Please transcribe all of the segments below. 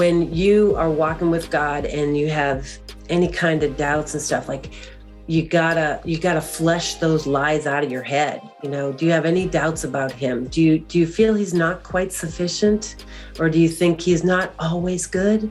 when you are walking with God and you have any kind of doubts and stuff, like you gotta you gotta flesh those lies out of your head you know? Do you have any doubts about him? Do you do you feel he's not quite sufficient? Or do you think he's not always good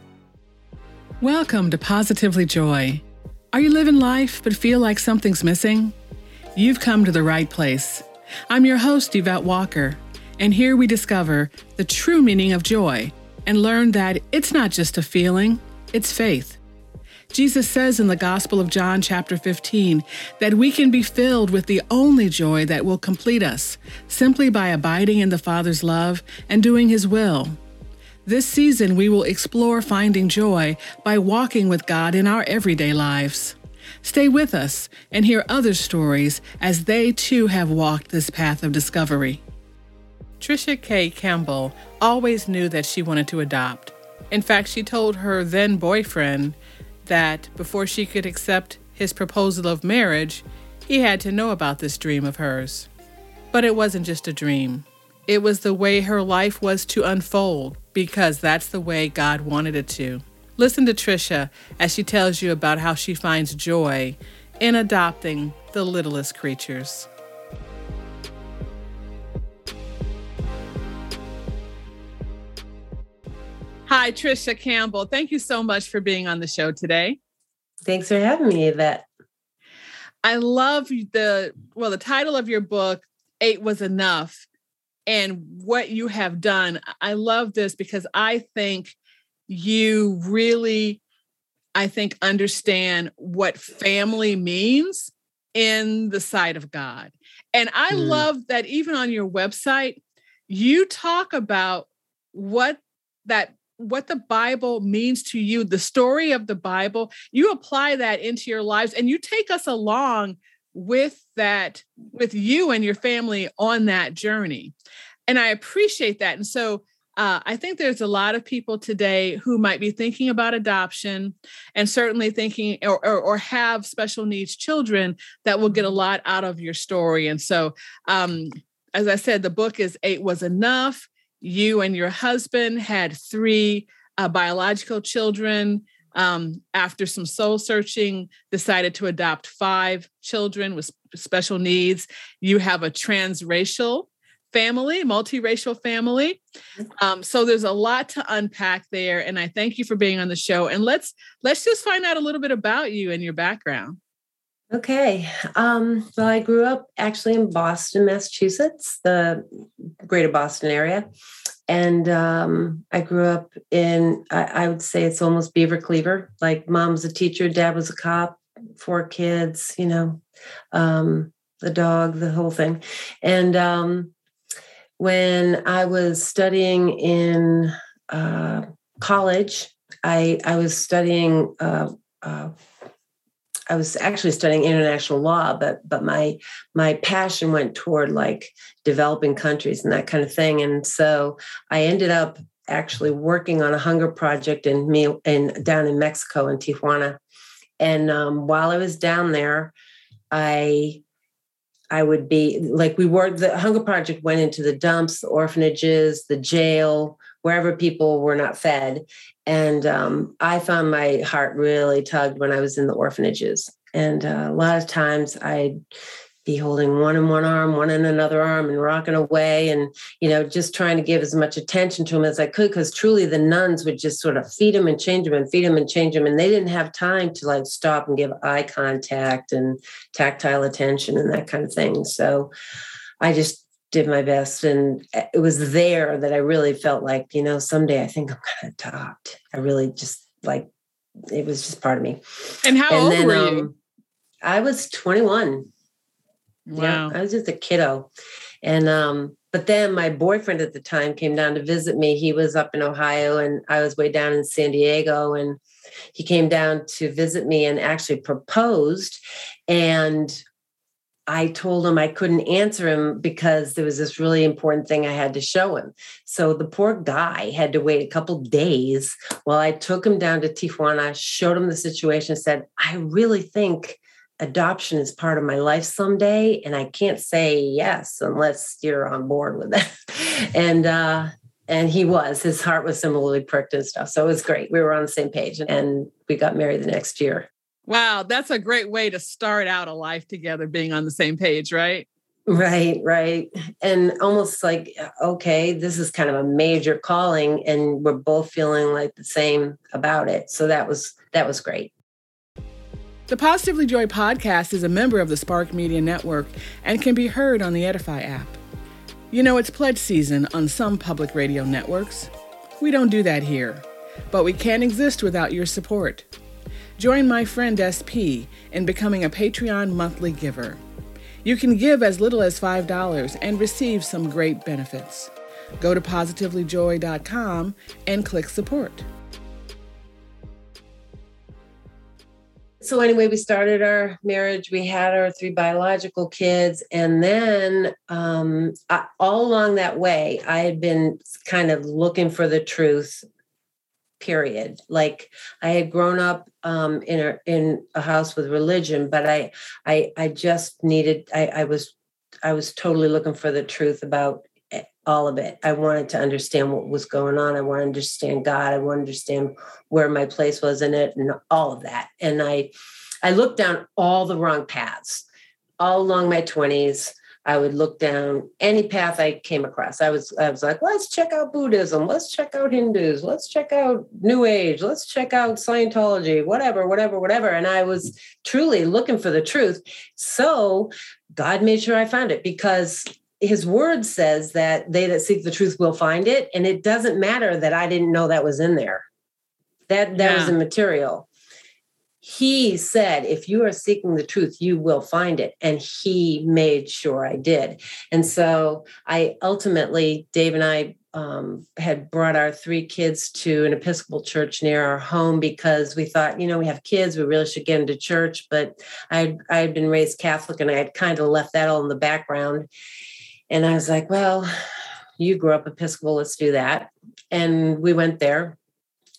Welcome to Positively Joy. Are you living life but feel like something's missing? You've come to the right place. I'm your host, Yvette Walker, and here we discover the true meaning of joy and learn that it's not just a feeling, it's faith. Jesus says in the Gospel of John, chapter 15, that we can be filled with the only joy that will complete us simply by abiding in the Father's love and doing His will. This season, we will explore finding joy by walking with God in our everyday lives. Stay with us and hear other stories as they too have walked this path of discovery. Trisha K. Campbell always knew that she wanted to adopt. In fact, she told her then boyfriend that before she could accept his proposal of marriage, he had to know about this dream of hers. But it wasn't just a dream. It was the way her life was to unfold because that's the way God wanted it to. Listen to Trisha as she tells you about how she finds joy in adopting the littlest creatures. Hi, Trisha Campbell. Thank you so much for being on the show today. Thanks for having me, Yvette. I love the well, the title of your book, Eight Was Enough, and what you have done. I love this because I think you really, I think, understand what family means in the sight of God. And I mm. love that even on your website, you talk about what that what the Bible means to you, the story of the Bible, you apply that into your lives and you take us along with that with you and your family on that journey and i appreciate that and so uh, I think there's a lot of people today who might be thinking about adoption and certainly thinking or, or, or, have special needs children that will get a lot out of your story. And so, um, as I said, the book is Eight Was Enough. You and your husband had three uh, biological children um, after some soul searching, decided to adopt five children with special needs. You have a transracial family, multiracial family. Um, so there's a lot to unpack there, and I thank you for being on the show. And let's let's just find out a little bit about you and your background. Okay. Um, well, I grew up actually in Boston, Massachusetts, the greater Boston area. And um, I grew up in, I, I, would say it's almost Beaver Cleaver. Like mom was a teacher, dad was a cop, four kids, you know, um, the dog, the whole thing. And um, when I was studying in uh, college, I, I was studying uh, uh, I was actually studying international law, but but my my passion went toward like developing countries and that kind of thing. And so I ended up actually working on a hunger project in me in down in Mexico in Tijuana. And um, while I was down there, I I would be like we were the hunger project went into the dumps, the orphanages, the jail, wherever people were not fed, and um, I found my heart really tugged when I was in the orphanages. And uh, a lot of times I'd be holding one in one arm, one in another arm, and rocking away, and you know, just trying to give as much attention to him as I could, because truly the nuns would just sort of feed him and change him and feed him and change him, and they didn't have time to like stop and give eye contact and tactile attention and that kind of thing. So I just did my best. And it was there that I really felt like, you know, someday I think I'm going to adopt. I really just like, it was just part of me. And how and old then, were you? Um, I was 21. Wow. Yeah, I was just a kiddo. And um, but then my boyfriend at the time came down to visit me. He was up in Ohio and I was way down in San Diego. And he came down to visit me and actually proposed. And I told him I couldn't answer him because there was this really important thing I had to show him. So the poor guy had to wait a couple days while I took him down to Tijuana, showed him the situation, said, I really think adoption is part of my life someday. And I can't say yes unless you're on board with it. and uh and he was, his heart was similarly pricked and stuff. So it was great. We were on the same page and we got married the next year. Wow, that's a great way to start out a life together, being on the same page, right? Right, right. And almost like, uh, okay, this is kind of a major calling and we're both feeling like the same about it. So that was that was great. The Positively Joy podcast is a member of the Spark Media Network and can be heard on the Edify app. You know, it's pledge season on some public radio networks. We don't do that here, but we can't exist without your support. Join my friend SP in becoming a Patreon monthly giver. You can give as little as $5 and receive some great benefits. Go to positivelyjoy.com and click support. So, anyway, we started our marriage. We had our three biological kids. And then, um, I, all along that way, I had been kind of looking for the truth period. Like i had grown up um, in a in a house with religion but i i i just needed i i was i was totally looking for the truth about all of it. I wanted to understand what was going on. I want to understand god. I want to understand where my place was in it and all of that. And i i looked down all the wrong paths all along my 20s I would look down any path I came across. I was I was like, let's check out Buddhism, let's check out Hindus, let's check out New Age, let's check out Scientology, whatever, whatever, whatever. And I was truly looking for the truth. So God made sure I found it because his word says that they that seek the truth will find it. And it doesn't matter that I didn't know that was in there. That that yeah. was immaterial he said, if you are seeking the truth, you will find it. And he made sure I did. And so I ultimately, Dave and I um, had brought our three kids to an Episcopal church near our home because we thought, you know, we have kids, we really should get into church. But I I had been raised Catholic and I had kind of left that all in the background. And I was like, well, you grew up Episcopal, let's do that. And we went there,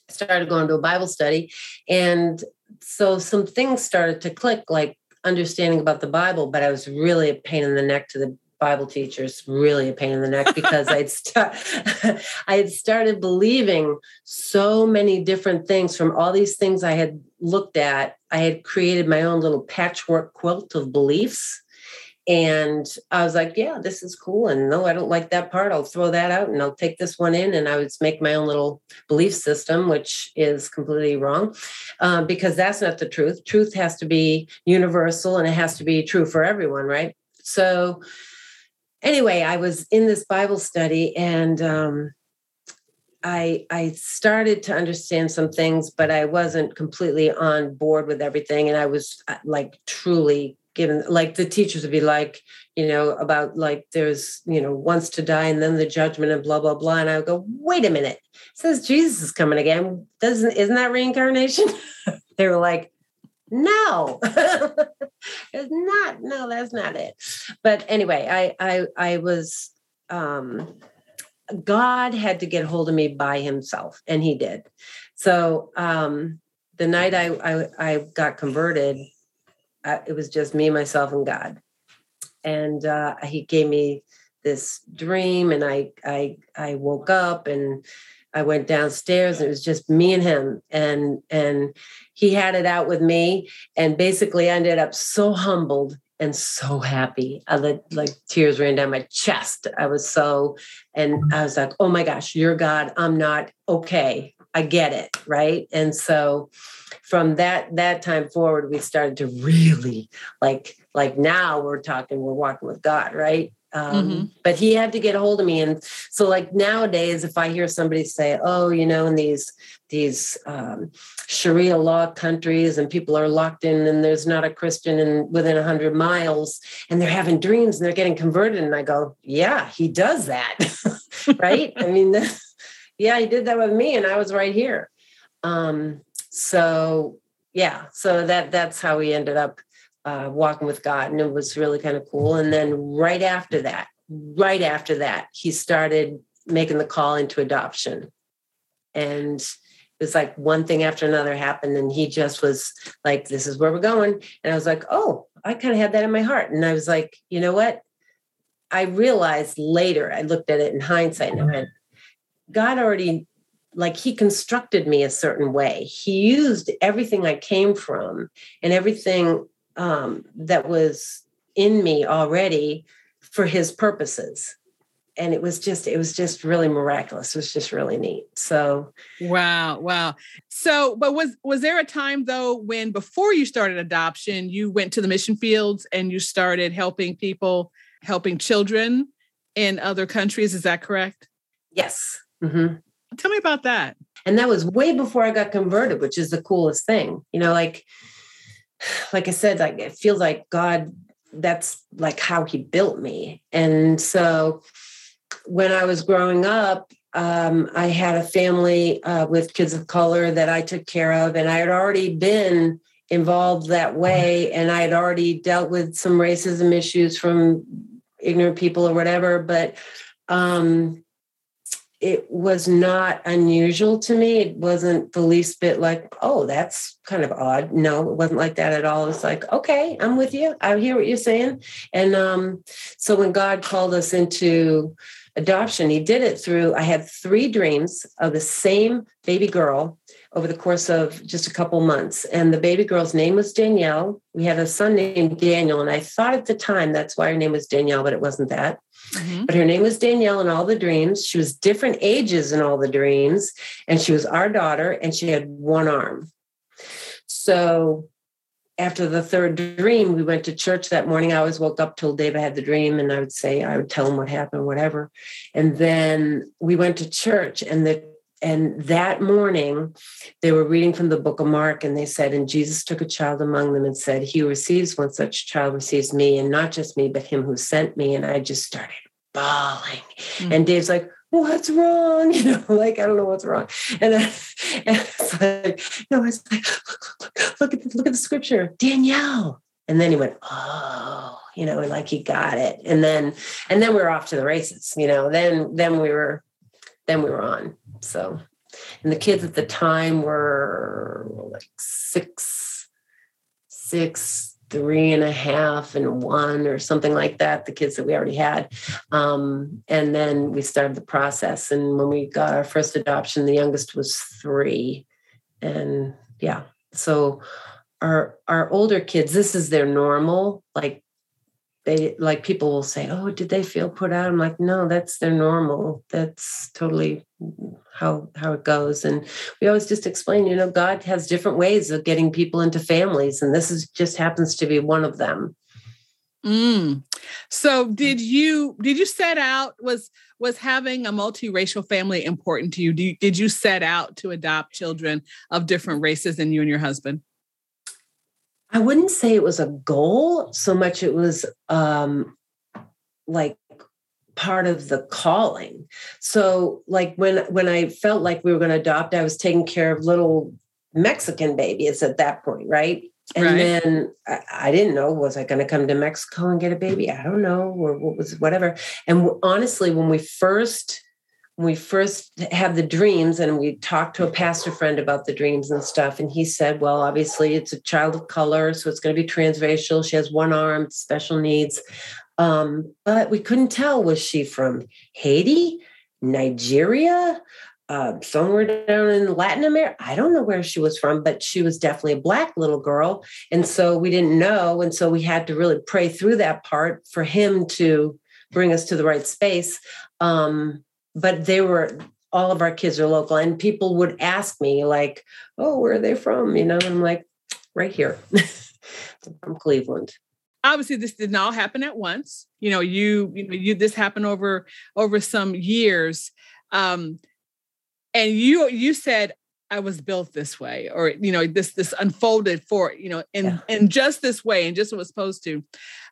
started going to a Bible study. And so some things started to click, like understanding about the Bible, but I was really a pain in the neck to the Bible teachers, really a pain in the neck because I'd start, I had started believing so many different things from all these things I had looked at. I had created my own little patchwork quilt of beliefs and I was like, yeah, this is cool. And no, I don't like that part. I'll throw that out and I'll take this one in. And I would make my own little belief system, which is completely wrong um, because that's not the truth. Truth has to be universal and it has to be true for everyone, right? So, anyway, I was in this Bible study and um, I I started to understand some things, but I wasn't completely on board with everything. And I was uh, like truly given like the teachers would be like you know about like there's you know once to die and then the judgment and blah blah blah and i would go wait a minute. It says jesus is coming again. Doesn't isn't that reincarnation? They were like no. It's not no that's not it. But anyway i i i was um god had to get hold of me by himself and he did. So um the night i i, I got converted it was just me, myself, and God. And uh, he gave me this dream, and I I I woke up and I went downstairs, and it was just me and him, and and he had it out with me, and basically ended up so humbled and so happy. I let like tears ran down my chest. I was so, and I was like, oh my gosh, you're God. I'm not okay. I get it. Right. And so from that that time forward we started to really like like now we're talking we're walking with god right um, mm-hmm. but he had to get a hold of me and so like nowadays if i hear somebody say oh you know in these these um, Sharia law countries and people are locked in and there's not a Christian in within 100 miles and they're having dreams and they're getting converted. And I go, yeah, he does that. right. I mean, yeah, he did that with me and I was right here. Um, so yeah, so that that's how we ended up uh, walking with God. And it was really kind of cool. And then right after that, right after that, he started making the call into adoption. And it was like one thing after another happened. And he just was like, this is where we're going. And I was like, oh, I kind of had that in my heart. And I was like, you know what? I realized later, I looked at it in hindsight and I went, God already, like, He constructed me a certain way. He used everything I came from and everything um, that was in me already for His purposes. And it was just it was just really miraculous. It was just really neat. So wow wow. So but was was there a time though when before you started adoption you went to the mission fields and you started helping people helping children in other countries? Is that correct? Yes mm-hmm. tell me about that and that was way before i got converted which is the coolest thing you know like like i said like it feels like god that's like how he built me and so when I was growing up, um, I had a family uh, with kids of color that I took care of, and I had already been involved that way, and I had already dealt with some racism issues from ignorant people or whatever. But um, it was not unusual to me. It wasn't the least bit like, oh, that's kind of odd. No, it wasn't like that at all. It's like, okay, I'm with you. I hear what you're saying. And um, so when God called us into adoption, he did it through, I had three dreams of the same baby girl over the course of just a couple months. And the baby girl's name was Danielle. We had a son named Daniel. And I thought at the time that's why her name was Danielle, but it wasn't that. Mm-hmm. But her name was Danielle in all the dreams. She was different ages in all the dreams. And she was our daughter, and she had one arm. So after the third dream, we went to church that morning. I always woke up till David had the dream, and I would say, I would tell him what happened, whatever. And then we went to church, and the and that morning they were reading from the book of Mark, and they said, and Jesus took a child among them and said, He who receives one such child receives me, and not just me, but him who sent me. And I just started bawling. Mm-hmm. And Dave's like, what's wrong? You know, like, I don't know what's wrong. And, then, and it's like, know, it's like, look, look, look, at the, look at the scripture, Danielle. And then he went, oh, you know, like he got it. And then, and then we were off to the races, you know, then, then we were, then we were on. So, and the kids at the time were like six, six, three and a half and one or something like that the kids that we already had um, and then we started the process and when we got our first adoption the youngest was three and yeah so our our older kids this is their normal like they like people will say oh did they feel put out? I'm like no that's their normal. That's totally how how it goes. And we always just explain you know god has different ways of getting people into families and this is just happens to be one of them. Mm. so did you did you set out was was having a multiracial family important to you? you did you set out to adopt children of different races than you and your husband I wouldn't say it was a goal so much it was um like part of the calling. So like when when I felt like we were going to adopt I was taking care of little Mexican babies at that point, right? And right. then I, I, didn't know was I going to come to Mexico and get a baby? I don't know or what was whatever. And honestly when we first we first had the dreams and we talked to a pastor friend about the dreams and stuff and he said well obviously it's a child of color so it's going to be transracial. She has one arm special needs. Um, but we couldn't tell was she from haiti nigeria uh, somewhere down in latin america i don't know where she was from but she was definitely a black little girl and so we didn't know and so we had to really pray through that part for him to bring us to the right space. Um, but they were all of our kids are local and people would ask me like oh where are they from? You know and i'm like right here. From cleveland. Obviously this did not all happen at once. You know you you know you this happened over over some years. Um and you you said I was built this way, or you know, this this unfolded for you know, in yeah. in just this way, and just what was supposed to.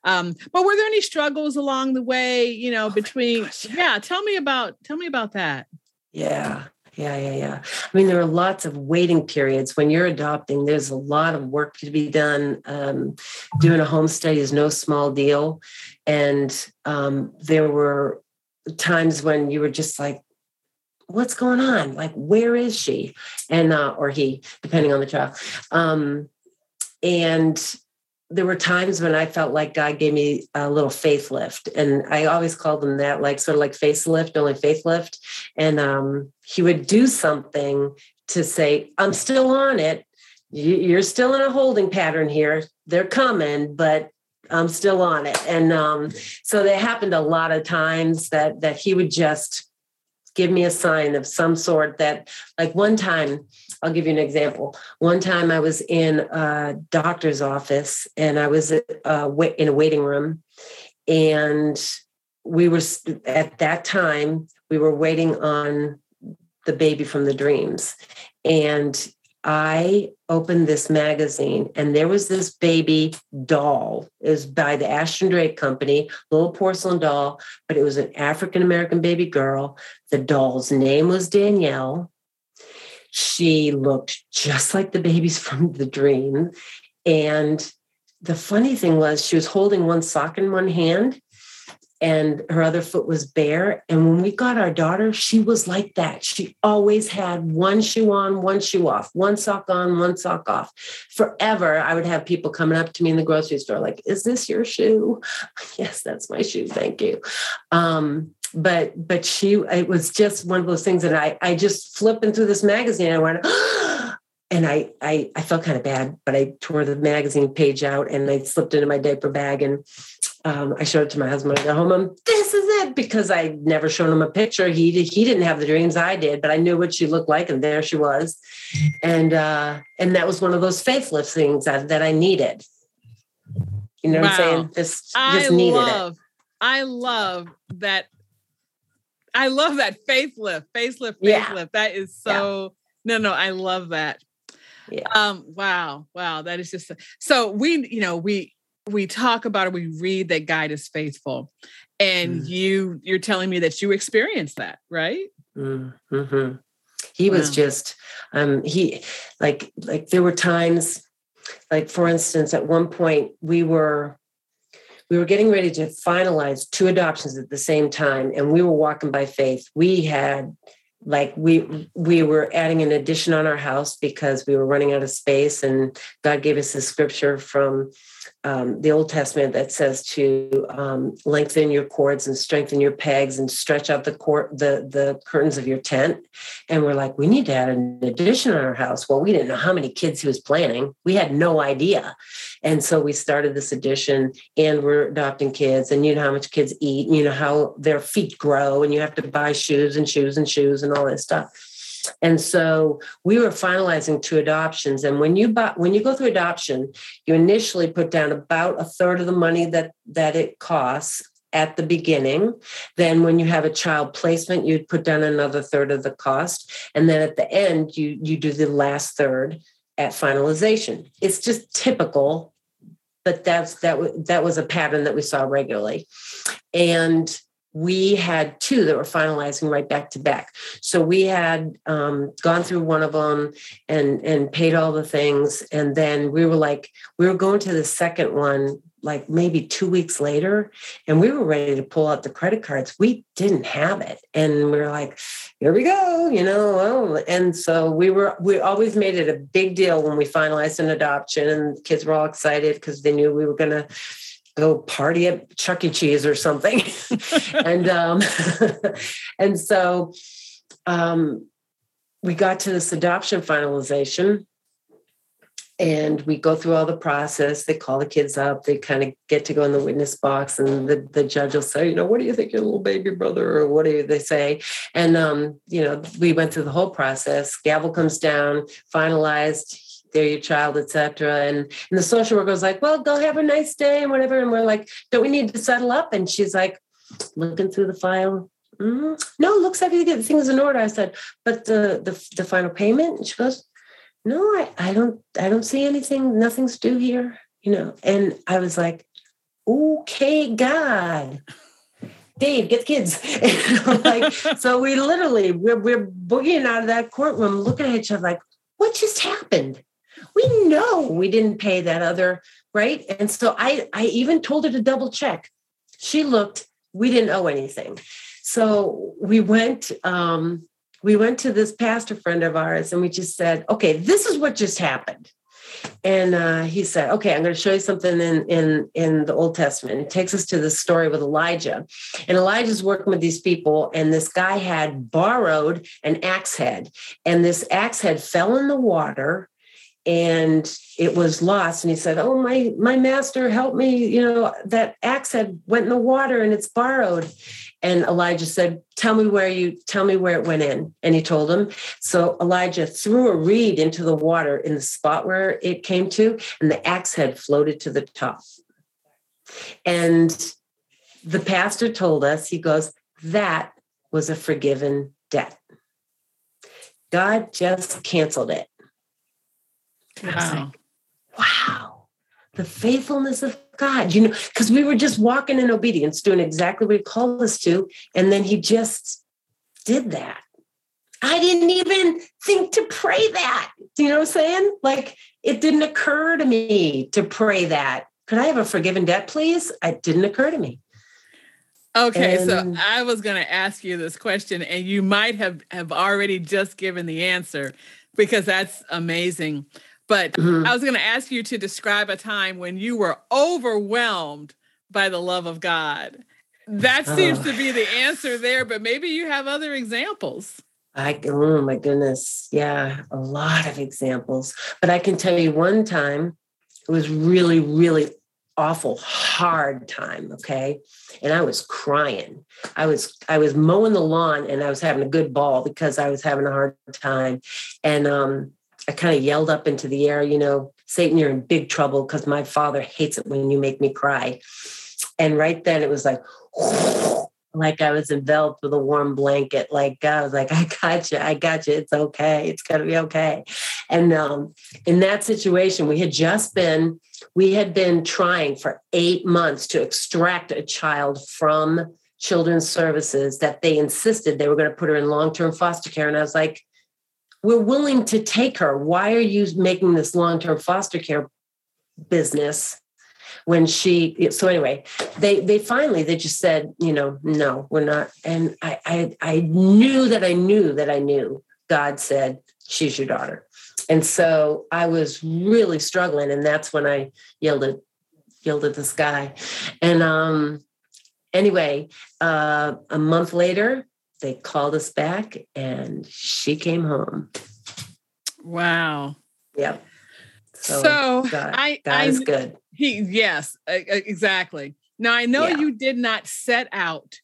Um, but were there any struggles along the way? You know, oh between gosh, yeah. yeah. Tell me about tell me about that. Yeah, yeah, yeah, yeah. I mean, there are lots of waiting periods when you're adopting. There's a lot of work to be done. Um, doing a home study is no small deal, and um, there were times when you were just like what's going on? Like, where is she? And, uh, or he, depending on the child. Um, and there were times when I felt like God gave me a little faith lift. And I always called them that, like sort of like facelift, only faith lift. And um, he would do something to say, I'm still on it. You're still in a holding pattern here. They're coming, but I'm still on it. And um, so that happened a lot of times that that he would just give me a sign of some sort that like one time i'll give you an example. One time i was in a doctor's office and i was uh, in a waiting room and we were at that time we were waiting on the baby from the dreams. And I opened this magazine and there was this baby doll. It was by the Ashton Drake Company, little porcelain doll, but it was an African American baby girl. The doll's name was Danielle. She looked just like the babies from the dream. And the funny thing was, she was holding one sock in one hand and her other foot was bare. And when we got our daughter, she was like that. She always had one shoe on, one shoe off, one sock on, one sock off. Forever, I would have people coming up to me in the grocery store, like, Is this your shoe? yes, that's my shoe. Thank you. Um, but but she it was just one of those things that I I just flipping through this magazine. And I went, and I, I I felt kind of bad, but I tore the magazine page out and I slipped into my diaper bag and um, I showed it to my husband. I go home. I'm, this is it because I never shown him a picture. He he didn't have the dreams I did, but I knew what she looked like, and there she was. And uh, and that was one of those faith lift things that, that I needed. You know wow. what I'm saying? Just just I needed love, it. I love that. I love that facelift, facelift, facelift. Yeah. That is so. Yeah. No, no, I love that. Yeah. Um. Wow. Wow. That is just so we. You know we we talk about it, we read that God is faithful. And mm. you you're telling me that you experienced that, right? Mm-hmm. He wow. was just um he like like there were times like for instance at one point we were we were getting ready to finalize two adoptions at the same time and we were walking by faith we had like we we were adding an addition on our house because we were running out of space and god gave us a scripture from um, the Old Testament that says to um, lengthen your cords and strengthen your pegs and stretch out the cord, the the curtains of your tent. And we're like, we need to add an addition on our house. Well, we didn't know how many kids he was planning. We had no idea, and so we started this addition. And we're adopting kids, and you know how much kids eat, and you know how their feet grow, and you have to buy shoes and shoes and shoes and all this stuff. And so we were finalizing two adoptions. And when you buy, when you go through adoption, you initially put down about a third of the money that that it costs at the beginning. Then when you have a child placement, you'd put down another third of the cost. And then at the end, you you do the last third at finalization. It's just typical, but that's that that was a pattern that we saw regularly. And we had two that were finalizing right back to back. So we had um, gone through one of them and and paid all the things, and then we were like, we were going to the second one like maybe two weeks later, and we were ready to pull out the credit cards. We didn't have it, and we were like, here we go, you know. Well, and so we were we always made it a big deal when we finalized an adoption, and kids were all excited because they knew we were to go party at Chuck E. Cheese or something. and um, and so um, we got to this adoption finalization and we go through all the process. They call the kids up. They kind of get to go in the witness box, and the, the judge will say, you know, what do you think your little baby brother, or what do they say? And um, you know, we went through the whole process. Gavel comes down, finalized they're your child, etc. And and the social worker was like, well, go have a nice day and whatever. And we're like, don't we need to settle up? And she's like, looking through the file. mm-hmm. no, looks like you get things in order. I said, but the, the, the final payment? And she goes, no, I, I don't, I don't see anything. Nothing's due here, you know? And I was like, okay, God, Dave, get the kids. like, so we literally, we're, we're boogieing out of that courtroom, looking at each other like, what just happened? We know we didn't pay that other, right? And so I, I even told her to double check. She looked, we didn't owe anything. So we went, um, we went to this pastor friend of ours and we just said, okay, this is what just happened. And uh, he said, okay, I'm going to show you something in, in, in the Old Testament. It takes us to the story with Elijah. And Elijah's working with these people, and this guy had borrowed an axe head, and this axe head fell in the water and it was lost. And he said oh my my master help me you know that axe head went in the water and it's borrowed. And elijah said tell me where you tell me where it went in. And he told him. So elijah threw a reed into the water in the spot where it came to and the axe head floated to the top. And the pastor told us he goes that was a forgiven debt. God just canceled it Wow. Like, wow. The faithfulness of God, you know, because we were just walking in obedience, doing exactly what he called us to. And then he just did that. I didn't even think to pray that. Do you know what I'm saying? Like it didn't occur to me to pray that. Could I have a forgiven debt, please? It didn't occur to me. Okay, and, so I was going to ask you this question, and you might have have already just given the answer because that's amazing. But mm-hmm. I was going to ask you to describe a time when you were overwhelmed by the love of God. That seems to be the answer there, but maybe you have other examples. I oh my goodness, yeah, a lot of examples. But I can tell you one time it was really, really awful, hard time. Okay, and I was crying. I was I was mowing the lawn and I was having a good bawl because I was having a hard time, and um, I kind of yelled up into the air, you know, Satan, you're in big trouble because my father hates it when you make me cry. And right then it was like, like I was enveloped with a warm blanket. Like I was like, I got you, I got you. It's okay. It's gonna be okay. And um, in that situation, we had just been, we had been trying for eight months to extract a child from children's services that they insisted they were going to put her in long-term foster care. And I was like, we're willing to take her. Why are you making this long term foster care business? When she, so anyway, they they finally they just said, you know, no, we're not. And I I, I knew that I knew that I knew God said she's your daughter, and so I was really struggling, and that's when I yelled at yelled at this guy, and um, anyway, uh, a month later, they called us back and she came home. Wow. Yep. So, so God, I, God I, is good. He, yes, exactly. Now I know yeah. you did not set out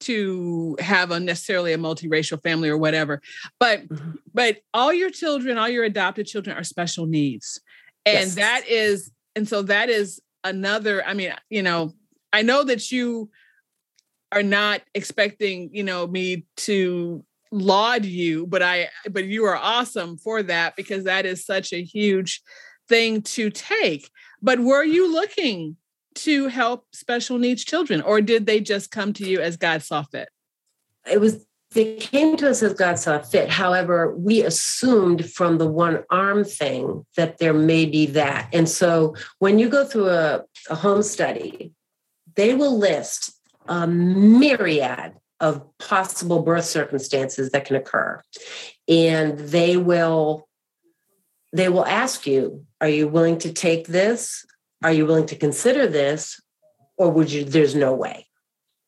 to have a necessarily a multiracial family or whatever, but mm-hmm. but all your children, all your adopted children are special needs, and yes. that is, and so that is another. I mean, you know, I know that you are not expecting, you know, me to laud you, but I but you are awesome for that because that is such a huge thing to take. But were you looking to help special needs children or did they just come to you as God saw fit? It was they came to us as God saw fit. However, we assumed from the one arm thing that there may be that. And so when you go through a, a home study, they will list a myriad of possible birth circumstances that can occur. And they will they will ask you are you willing to take this? Are you willing to consider this? Or would you there's no way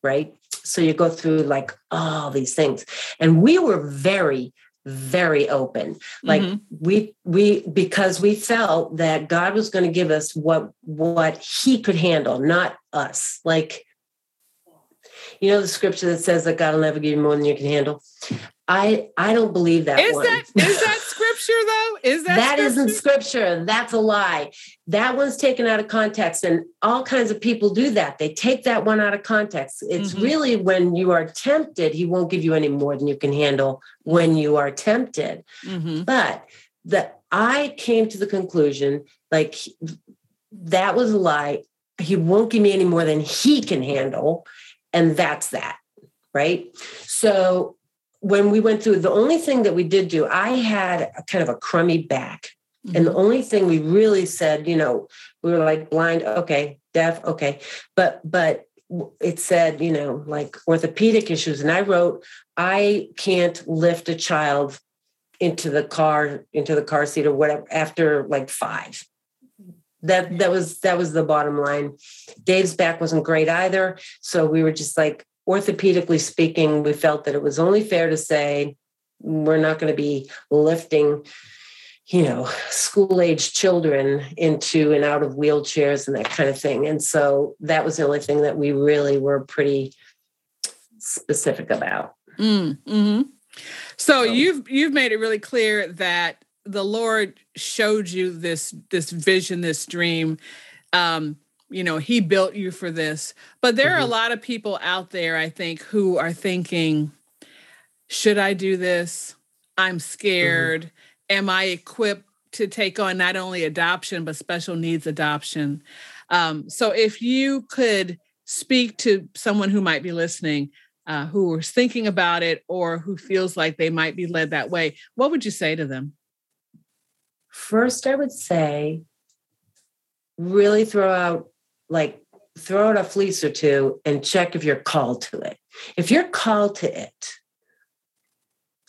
right? So you go through like all these things. And we were very very open. Like mm-hmm. we we because we felt that god was going to give us what what he could handle not us. Like you know the scripture that says that God will never give you more than you can handle. I I don't believe that. Is one. that is that scripture though? Is that that scripture? not scripture? That's a lie. That one's taken out of context, and all kinds of people do that. They take that one out of context. It's mm-hmm. really when you are tempted, he won't give you any more than you can handle when you are tempted. Mm-hmm. But that I came to the conclusion, like that was a lie. He won't give me any more than he can handle, and that's that, right? So when we went through, the only thing that we did do, I had a kind of a crummy back. Mm-hmm. And the mm-hmm. only thing we really said, you know, we were like blind, okay, deaf, okay. But, but it said, you know, like orthopedic issues. And I wrote, I can't lift a child into the car, into the car seat or whatever after like five. That that was that was the bottom line. Dave's back wasn't great either. So we were just like, orthopedically speaking, we felt that it was only fair to say we're not going to be lifting, you know, school age children into and out of wheelchairs and that kind of thing. And so that was the only thing that we really were pretty specific about. Mm, hmm so, so you've you've made it really clear that the Lord showed you this this vision, this dream. Um, you know, he built you for this. But there mm-hmm. are a mm-hmm. lot of people out there, I think, who are thinking, should I do this? I'm mm-hmm. scared. Mm-hmm. Am I equipped to take on not only adoption, but special needs adoption? Um, so if you could speak to someone who might be listening, uh, who is thinking about it or who feels like they might be led that way, what would you say to them? First, I would say really throw out like throw out a fleece or two and check if you're called to it. If you're called to it,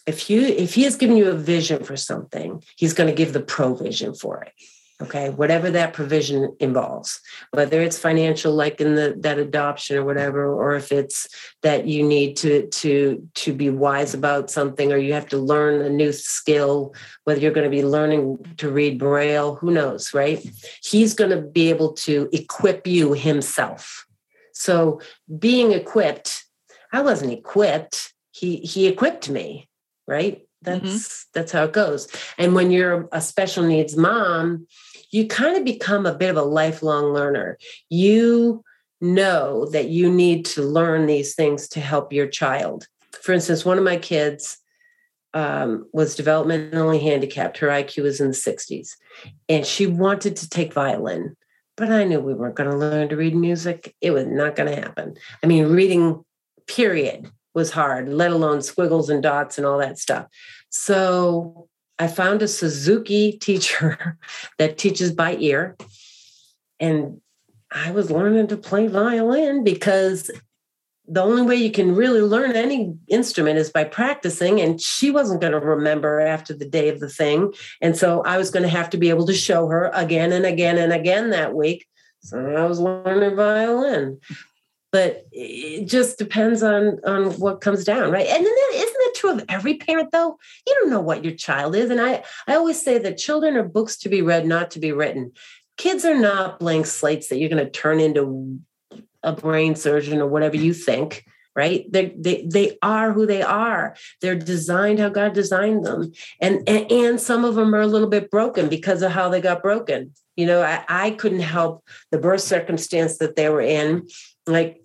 if you if he has given you a vision for something, he's going to give the provision for it okay? Whatever that provision involves whether it's financial like in the that adoption or whatever or if it's that you need to to to be wise about something or you have to learn a new skill whether you're going to be learning to read braille who knows right? He's going to be able to equip you himself. So being equipped i wasn't equipped. He he equipped me right? Mm-hmm. that's mm-hmm. that's how it goes. And when you're a special needs mom you kind of become a bit of a lifelong learner. You know that you need to learn these things to help your child. For instance, one of my kids um, was developmentally handicapped. Her IQ was in the 60s, and she wanted to take violin. But I knew we weren't going to learn to read music. It was not going to happen. I mean, reading, period, was hard, let alone squiggles and dots and all that stuff. So I found a Suzuki teacher that teaches by ear. And I was learning to play violin because the only way you can really learn any instrument is by practicing. And she wasn't going to remember after the day of the thing. And so I was going to have to be able to show her again and again and again that week. So I was learning violin but it just depends on on what comes down right? And then isn't that true of every parent though? You don't know what your child is and i i always say that children are books to be read not to be written. Kids are not blank slates that you're going to turn into a brain surgeon or whatever you think right? They they they are who they are. They're designed how god designed them. And and, and some of them are a little bit broken because of how they got broken. You know I, I couldn't help the birth circumstance that they were in like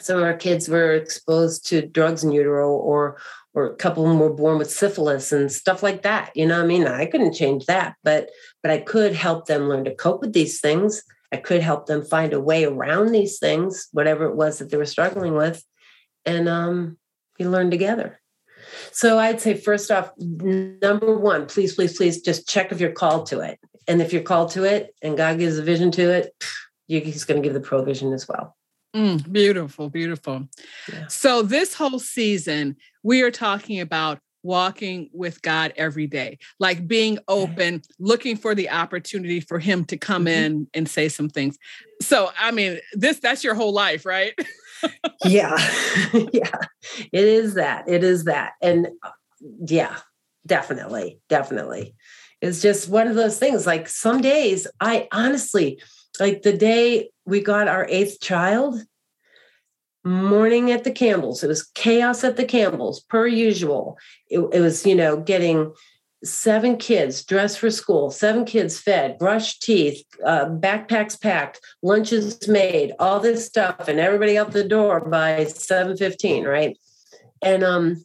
some of our kids were exposed to drugs in utero or or a couple of them were born with syphilis and stuff like that you know i mean? I couldn't change that but but i could help them learn to cope with these things. I could help them find a way around these things whatever it was that they were struggling with and um we learned together. So i'd say first off number one please please please just check if you're called to it. And if you're called to it and god gives a vision to it he's going to give the provision as well Mm, beautiful, beautiful. Yeah. So, this whole season, we are talking about walking with God every day, like being open, looking for the opportunity for Him to come mm-hmm. in and say some things. So, I mean, this that's your whole life, right? yeah. yeah. It is that. It is that. And uh, yeah, definitely. Definitely. It's just one of those things. Like some days, I honestly, like the day we got our eighth child, morning at the Campbells. It was chaos at the Campbells, per usual. It, it was, you know, getting seven kids dressed for school, seven kids fed, brushed teeth, uh, backpacks packed, lunches made, all this stuff, and everybody out the door by 7:15, right? And um,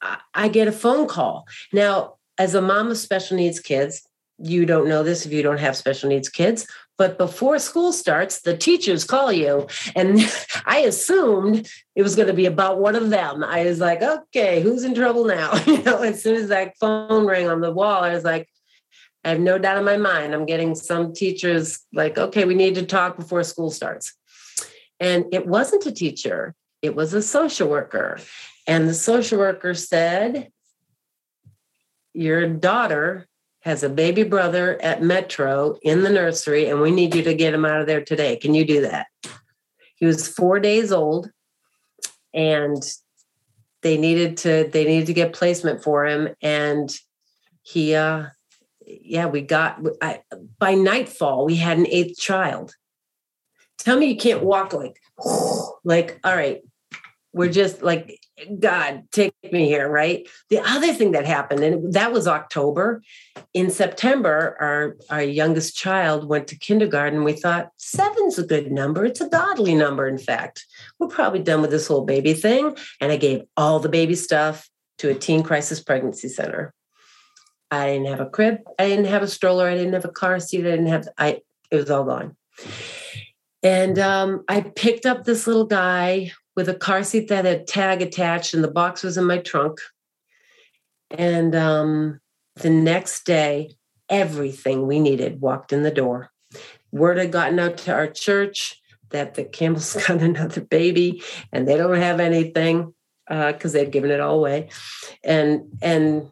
I, I get a phone call. Now, as a mom of special needs kids, you don't know this if you don't have special needs kids, but before school starts, the teachers call you. And I assumed it was going to be about one of them. I was like, okay, who's in trouble now? You know, as soon as that phone rang on the wall, I was like, I have no doubt in my mind. I'm getting some teachers like, okay, we need to talk before school starts. And it wasn't a teacher, it was a social worker. And the social worker said, Your daughter has a baby brother at Metro in the nursery, and we need you to get him out of there today. Can you do that? He was four days old, and they needed to they needed to get placement for him, and he uh yeah we got I, by nightfall we had an eighth child tell me you can't walk like like all right we're just like God, take me here, right? The other thing that happened, and that was October. In September, our, our youngest child went to kindergarten. We thought seven's a good number. It's a godly number, in fact. We're probably done with this whole baby thing. And I gave all the baby stuff to a teen crisis pregnancy center. I didn't have a crib. I didn't have a stroller. I didn't have a car seat. I didn't have, I, it was all gone. And um, I picked up this little guy with a car seat that had tag attached, and the box was in my trunk. And um, the next day, everything we needed walked in the door. Word had gotten out to our church that the Campbells got another baby, and they don't have anything because uh, they'd given it all away, and and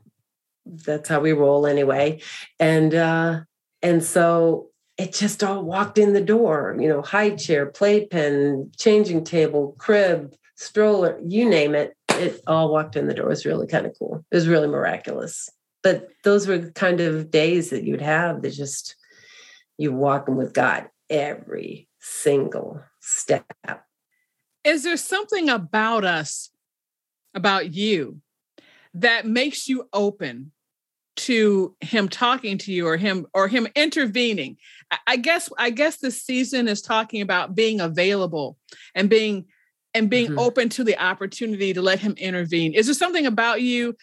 that's how we roll anyway. And uh, and so it just all walked in the door, you know, high chair, playpen, changing table, crib, stroller, you name it. It all walked in the door. It was really kind of cool. It was really miraculous. But those were kind of days that you'd have that just you walking with God every single step. Is there something about us, about you, that makes you open to him talking to you or him or him intervening i guess i guess this season is talking about being available and being and being mm-hmm. open to the opportunity to let him intervene is there something about you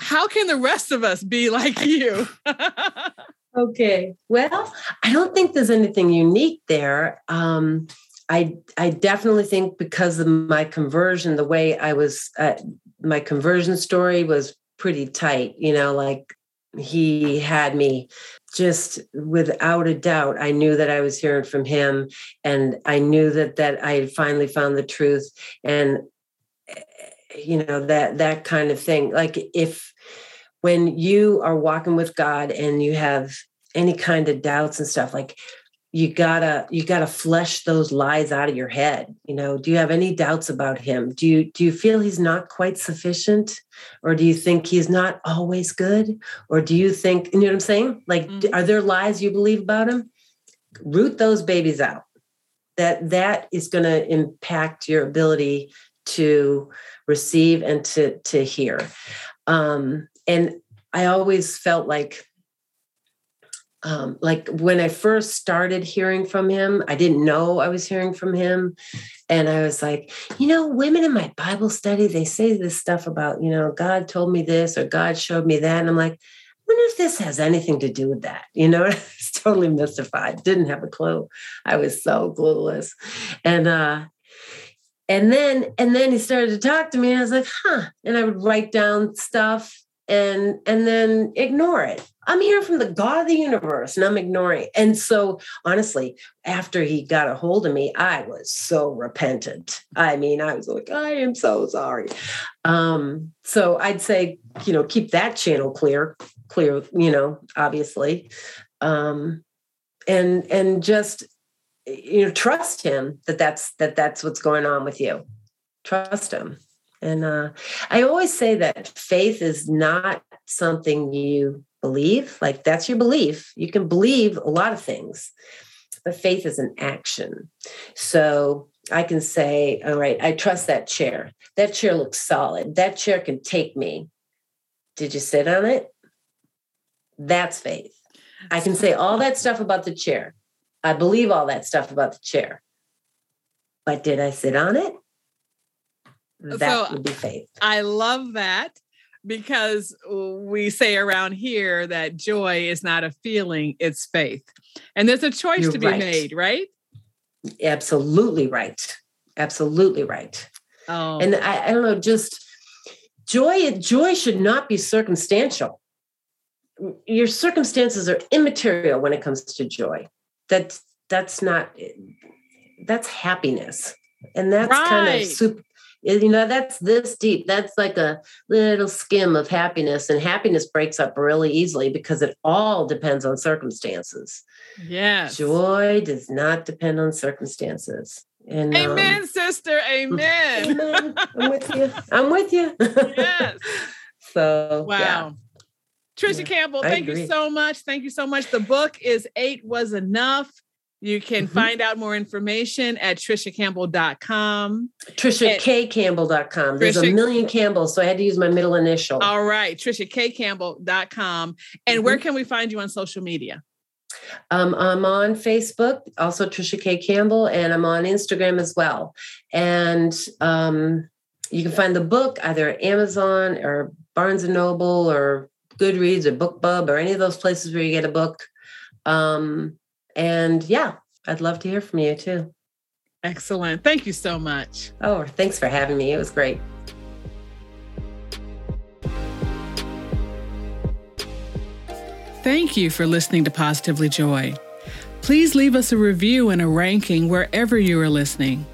how can the rest of us be like you okay well i don't think there's anything unique there um I I definitely think because of my conversion, the way I was, uh, my conversion story was pretty tight. You know, like he had me just without a doubt i knew that i was hearing from him and i knew that that i had finally found the truth and eh, you know that that kind of thing. Like if when you are walking with god and you have any kind of doubts and stuff like you gotta you gotta flesh those lies out of your head you know? Do you have any doubts about him? Do you do you feel he's not quite sufficient? Or do you think he's not always good? Or do you think you know what i'm saying? Like mm-hmm. are there lies you believe about him? Root those babies out. That that is going to impact your ability to receive and to to hear. Um and i always felt like um, like when I first started hearing from him, I didn't know I was hearing from him. And I was like, you know, women in my Bible study, they say this stuff about, you know, God told me this or God showed me that. And I'm like, I wonder if this has anything to do with that. You know, I was totally mystified, didn't have a clue. I was so clueless. And uh and then and then he started to talk to me, and I was like, huh. And I would write down stuff and and then ignore it i'm hearing from the god of the universe and i'm ignoring and so honestly after he got a hold of me i was so repentant. I mean i was like i am so sorry. Um so i'd say you know keep that channel clear clear you know obviously. Um and and just you know trust him that that's that that's what's going on with you. Trust him. And uh, I always say that faith is not something you believe, like that's your belief. You can believe a lot of things, but faith is an action. So I can say, all right, I trust that chair. That chair looks solid. That chair can take me Did you sit on it? That's faith. I can say all that stuff about the chair. I believe all that stuff about the chair. But did I sit on it? That so would be faith. I love that because we say around here that joy is not a feeling, it's faith. And there's a choice You're to be right. made, right? Absolutely right. Absolutely right. Oh. And I, I don't know, just joy, joy should not be circumstantial. Your circumstances are immaterial when it comes to joy. That's that's not that's happiness. And that's right. kind of super you know that's this deep that's like a little skim of happiness and happiness breaks up really easily because it all depends on circumstances. Yeah joy does not depend on circumstances and amen um, sister amen. amen. I'm with you. I'm with you. Yes. So wow. Yeah. Trisha yeah, Campbell, thank you so much. Thank you so much. The book is Eight Was Enough you can mm-hmm. find out more information at trishacampbell.com. TrishaKCampbell.com. There's Trisha, a million Campbells, so I had to use my middle initial. All right, TrishaKCampbell.com. And mm-hmm. where can we find you on social media? Um, I'm on Facebook, also Trisha K. Campbell, and I'm on Instagram as well. And um, you can find the book either at Amazon or Barnes and Noble or Goodreads or BookBub or any of those places where you get a book. Um, and yeah, I'd love to hear from you too. Excellent. Thank you so much. Oh, thanks for having me. It was great. Thank you for listening to Positively Joy. Please leave us a review and a ranking wherever you are listening.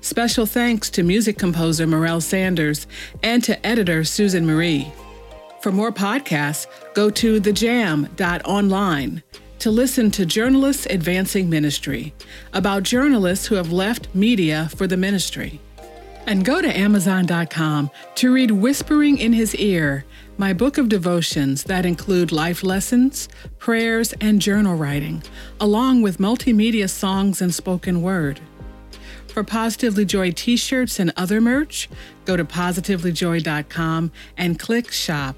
Special thanks to music composer Morel Sanders and to editor Susan Marie. For more podcasts, go to thejam.online to listen to Journalists Advancing Ministry about journalists who have left media for the ministry. And go to Amazon.com to read Whispering in His Ear, my book of devotions that include life lessons, prayers, and journal writing, along with multimedia songs and spoken word. For Positively Joy t shirts and other merch, go to positivelyjoy.com and click Shop.